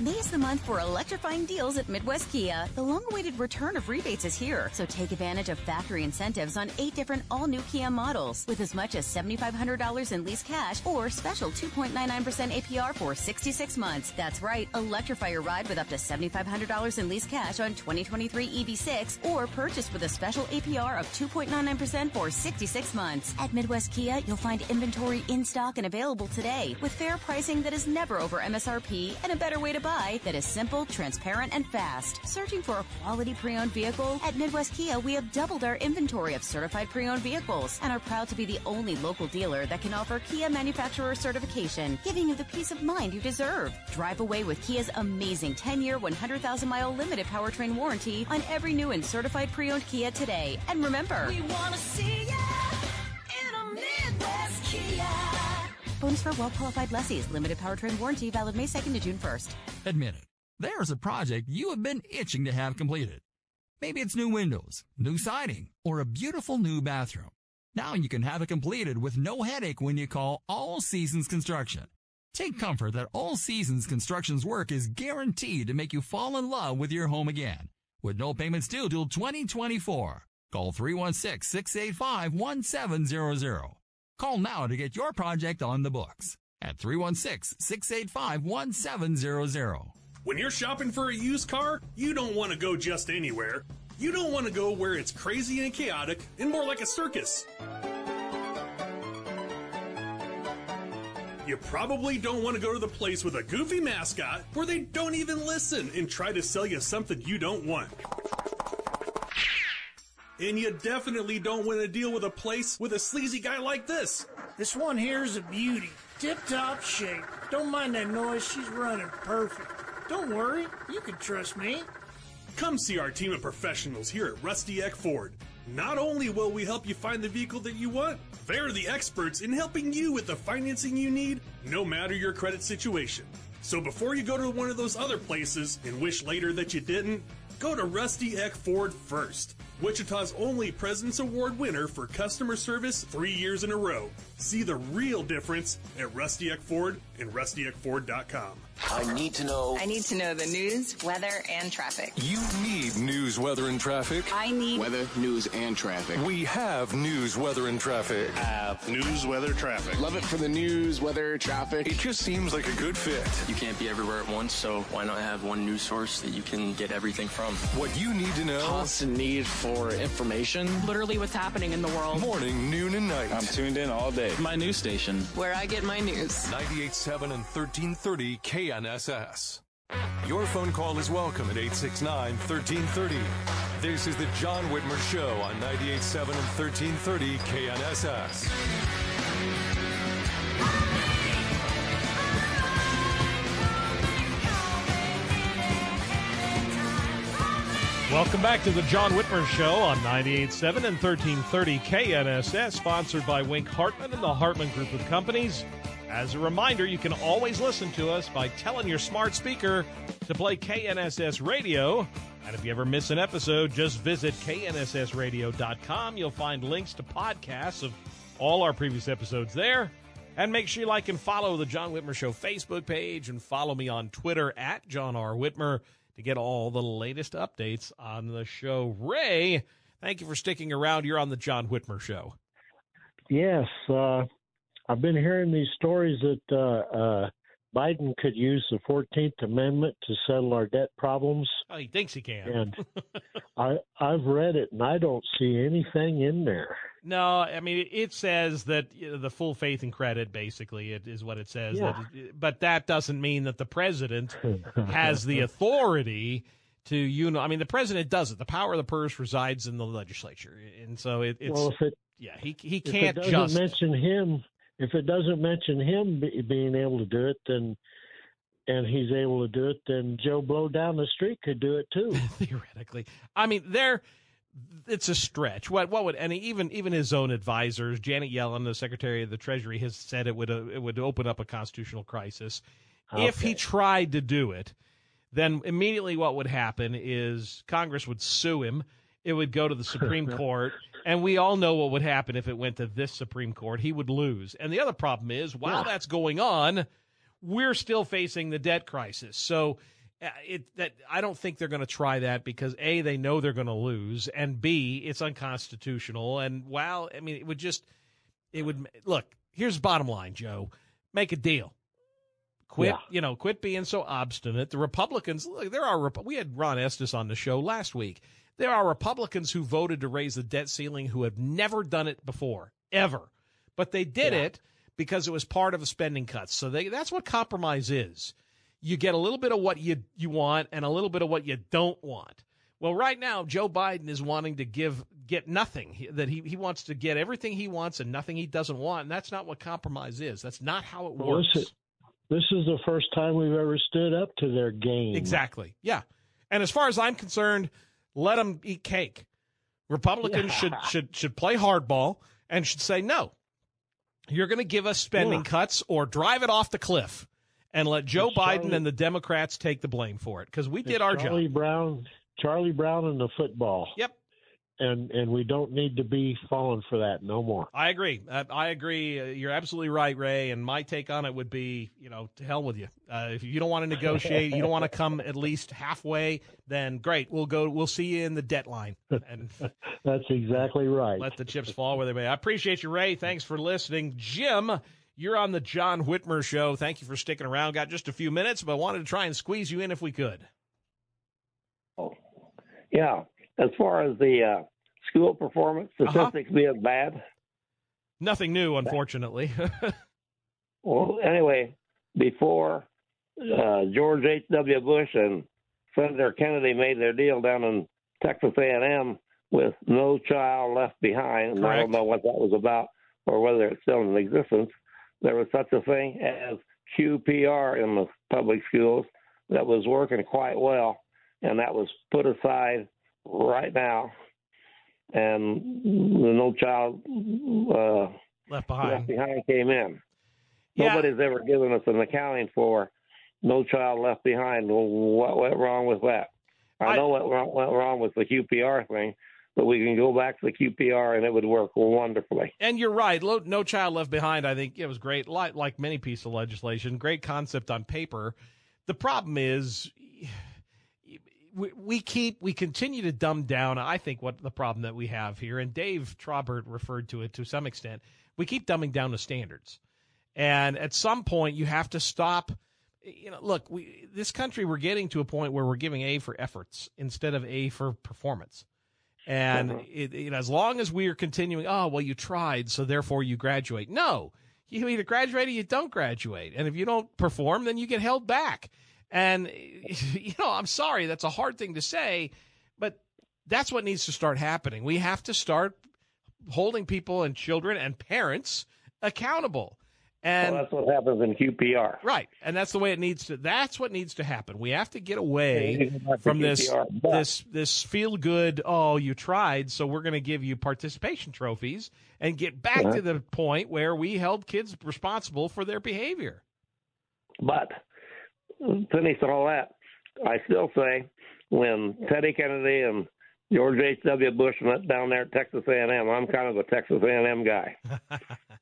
S10: May is the month for electrifying deals at Midwest Kia. The long-awaited return of rebates is here, so take advantage of factory incentives on eight different all-new Kia models with as much as $7,500 in lease cash or special 2.99% APR for 66 months. That's right, electrify your ride with up to $7,500 in lease cash on 2023 EV6 or purchase with a special APR of 2.99% for 66 months. At Midwest Kia, you'll find inventory in stock and available today with fair pricing that is never over MSRP and a better way to buy that is simple, transparent, and fast. Searching for a quality pre-owned vehicle? At Midwest Kia, we have doubled our inventory of certified pre-owned vehicles and are proud to be the only local dealer that can offer Kia manufacturer certification, giving you the peace of mind you deserve. Drive away with Kia's amazing 10-year, 100,000-mile limited powertrain warranty on every new and certified pre-owned Kia today. And remember, we want to see ya in a Midwest Kia. Bonus for well-qualified lessees. Limited powertrain warranty valid May 2nd to June 1st.
S29: Admit it. There's a project you have been itching to have completed. Maybe it's new windows, new siding, or a beautiful new bathroom. Now you can have it completed with no headache when you call All Seasons Construction. Take comfort that All Seasons Construction's work is guaranteed to make you fall in love with your home again. With no payments due till 2024. Call 316-685-1700. Call now to get your project on the books at 316-685-1700.
S8: When you're shopping for a used car, you don't want to go just anywhere. You don't want to go where it's crazy and chaotic and more like a circus. You probably don't want to go to the place with a goofy mascot where they don't even listen and try to sell you something you don't want. And you definitely don't want to deal with a place with a sleazy guy like this.
S9: This one here's a beauty. Tip top shape. Don't mind that noise, she's running perfect. Don't worry, you can trust me.
S8: Come see our team of professionals here at Rusty Eck Ford. Not only will we help you find the vehicle that you want, they're the experts in helping you with the financing you need, no matter your credit situation. So before you go to one of those other places and wish later that you didn't, go to Rusty Eck Ford first. Wichita's only President's Award winner for customer service three years in a row. See the real difference at Rusty Eck Ford and rustyeckford.com.
S30: I need to know.
S31: I need to know the news, weather, and traffic.
S2: You need news, weather, and traffic.
S31: I need
S30: weather, news, and traffic.
S2: We have news, weather, and traffic.
S30: Have news, weather, traffic. Love it for the news, weather, traffic.
S2: It just seems like a good fit.
S32: You can't be everywhere at once, so why not have one news source that you can get everything from?
S2: What you need to know.
S30: Constant need for information.
S33: Literally what's happening in the world.
S2: Morning, noon, and night.
S30: I'm tuned in all day.
S32: My news station.
S33: Where I get my news.
S2: 98.7 and 1330 KNSS. Your phone call is welcome at 869 1330. This is the John Whitmer Show on 98.7 and 1330 KNSS.
S3: Welcome back to the John Whitmer Show on 98.7 and 1330 KNSS, sponsored by Wink Hartman and the Hartman Group of Companies. As a reminder, you can always listen to us by telling your smart speaker to play KNSS Radio. And if you ever miss an episode, just visit knssradio.com. You'll find links to podcasts of all our previous episodes there. And make sure you like and follow the John Whitmer Show Facebook page and follow me on Twitter at John R. Whitmer to get all the latest updates on the show. Ray, thank you for sticking around. You're on the John Whitmer Show.
S34: Yes, uh, I've been hearing these stories that uh, uh, Biden could use the 14th Amendment to settle our debt problems.
S3: Oh, he thinks he can.
S34: And I, I've read it, and I don't see anything in there.
S3: No, I mean it says that you know, the full faith and credit, basically, it is what it says.
S34: Yeah.
S3: That, but that doesn't mean that the president has the authority to you know. I mean, the president does it. The power of the purse resides in the legislature, and so it, it's.
S34: Well, it
S3: Yeah, he he can't just
S34: mention him. If it doesn't mention him be, being able to do it, then and he's able to do it, then Joe Blow down the street could do it too.
S3: theoretically. I mean, there it's a stretch. What what would and even even his own advisors, Janet Yellen, the Secretary of the Treasury, has said it would uh, it would open up a constitutional crisis. If he tried to do it, then immediately what would happen is Congress would sue him. It would go to the Supreme Court, and we all know what would happen if it went to this Supreme Court. He would lose. And the other problem is, while that's going on, we're still facing the debt crisis. So uh, it that I don't think they're going to try that because a they know they're going to lose, and b it's unconstitutional. And while I mean, it would just it would look. Here's the bottom line, Joe. Make a deal. Quit,
S34: Yeah.
S3: you know, quit being so obstinate. The Republicans, look, there are. We had Ron Estes on the show last week. There are Republicans who voted to raise the debt ceiling who have never done it before, ever, but they did it because it was part of a spending cuts. So they, that's what compromise is. You get a little bit of what you you want and a little bit of what you don't want. Well, right now Joe Biden is wanting to give get nothing. That he he wants to get everything he wants and nothing he doesn't want, and that's not what compromise is. That's not how it
S34: Well,
S3: works.
S34: this is this is the first time we've ever stood up to their game.
S3: Exactly. Yeah. And as far as I'm concerned, let them eat cake. Republicans should should should play hardball and should say no. You're going to give us spending
S34: Yeah.
S3: cuts or drive it off the cliff and let Joe
S34: It's
S3: Biden
S34: Charlie-
S3: and the Democrats take the blame for it because we did our
S34: Charlie
S3: job.
S34: Brown, Charlie Brown, and the football.
S3: Yep.
S34: And and we don't need to be falling for that no more.
S3: I agree. I, I agree. Uh, You're absolutely right, Ray. And my take on it would be, you know, to hell with you. Uh, if you don't want to negotiate, you don't want to come at least halfway, then great. We'll go. We'll see you in the debt line. And
S34: That's exactly right.
S3: let the chips fall where they may. I appreciate you, Ray. Thanks for listening. Jim, you're on the John Whitmer Show. Thank you for sticking around. Got just a few minutes, but wanted to try and squeeze you in if we could.
S35: Oh, Yeah. As far as the uh, school performance
S3: Uh-huh.
S35: statistics being bad,
S3: Nothing new, unfortunately.
S35: well, anyway, before uh, George H.W. Bush and Senator Kennedy made their deal down in Texas A&M with No Child Left Behind, and I don't know what that was about or whether it's still in existence, there was such a thing as QPR in the public schools that was working quite well, and that was put aside right now. And the No Child uh,
S3: Left behind.
S35: Left Behind came in.
S3: Yeah.
S35: Nobody's ever given us an accounting for No Child Left Behind. What went wrong with that? I,
S3: I-
S35: know what went wrong with the QPR thing, but we can go back to the QPR and it would work wonderfully.
S3: And you're right. No Child Left Behind, I think it was great. Like, like many pieces of legislation, great concept on paper. The problem is we, we keep, we continue to dumb down, I think, what the problem that we have here, and Dave Trabert referred to it to some extent. We keep dumbing down the standards. And at some point, you have to stop. You know, look, we this country we're getting to a point where we're giving A for efforts instead of A for performance. And
S35: Mhm.
S3: it, you know, as long as we are continuing, oh well, you tried, so therefore you graduate. No, you either graduate or you don't graduate. And if you don't perform, then you get held back. And you know, I'm sorry, that's a hard thing to say, but that's what needs to start happening. We have to start holding people and children and parents accountable. And
S35: well, that's what happens in QPR.
S3: Right, and that's the way it needs to. That's what needs to happen. We have to get away
S35: Yeah, you can have
S3: from this
S35: QPR,
S3: this this feel good. Oh, you tried, so we're going to give you participation trophies, and get back
S35: Uh-huh.
S3: to the point where we held kids responsible for their behavior.
S35: But finish all that, I still say when Teddy Kennedy and George H.W. Bush went down there at Texas A&M, I'm kind of a Texas A&M guy.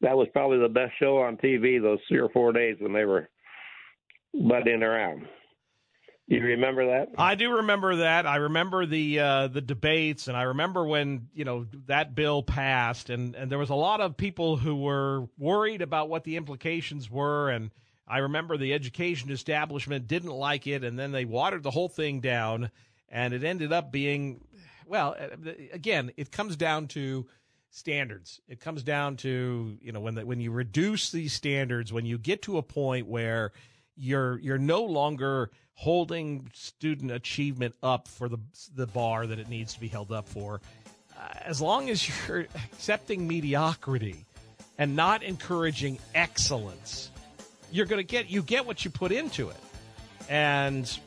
S35: that was probably the best show on TV those three or four days when they were butting around. You remember that?
S3: I do remember that. I remember the uh, the debates, and I remember when you know that bill passed, and and there was a lot of people who were worried about what the implications were, and I remember the education establishment didn't like it, and then they watered the whole thing down, and it ended up being, well, uh, again, it comes down to standards. It comes down to you know when the, when you reduce these standards, when you get to a point where you're you're no longer holding student achievement up for the the bar that it needs to be held up for. as long as you're accepting mediocrity and not encouraging excellence, you're going to get you get what you put into it. And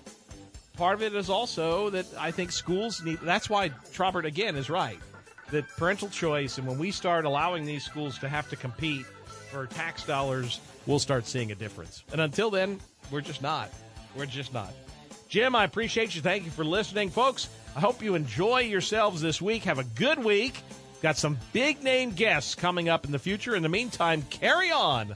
S3: part of it is also that I think schools need. That's why Trabert again is right. That parental choice, and when we start allowing these schools to have to compete for tax dollars, we'll start seeing a difference. And until then, we're just not. We're just not. Jim, I appreciate you. Thank you for listening, folks. I hope you enjoy yourselves this week. Have a good week. Got some big name guests coming up in the future. In the meantime, carry on,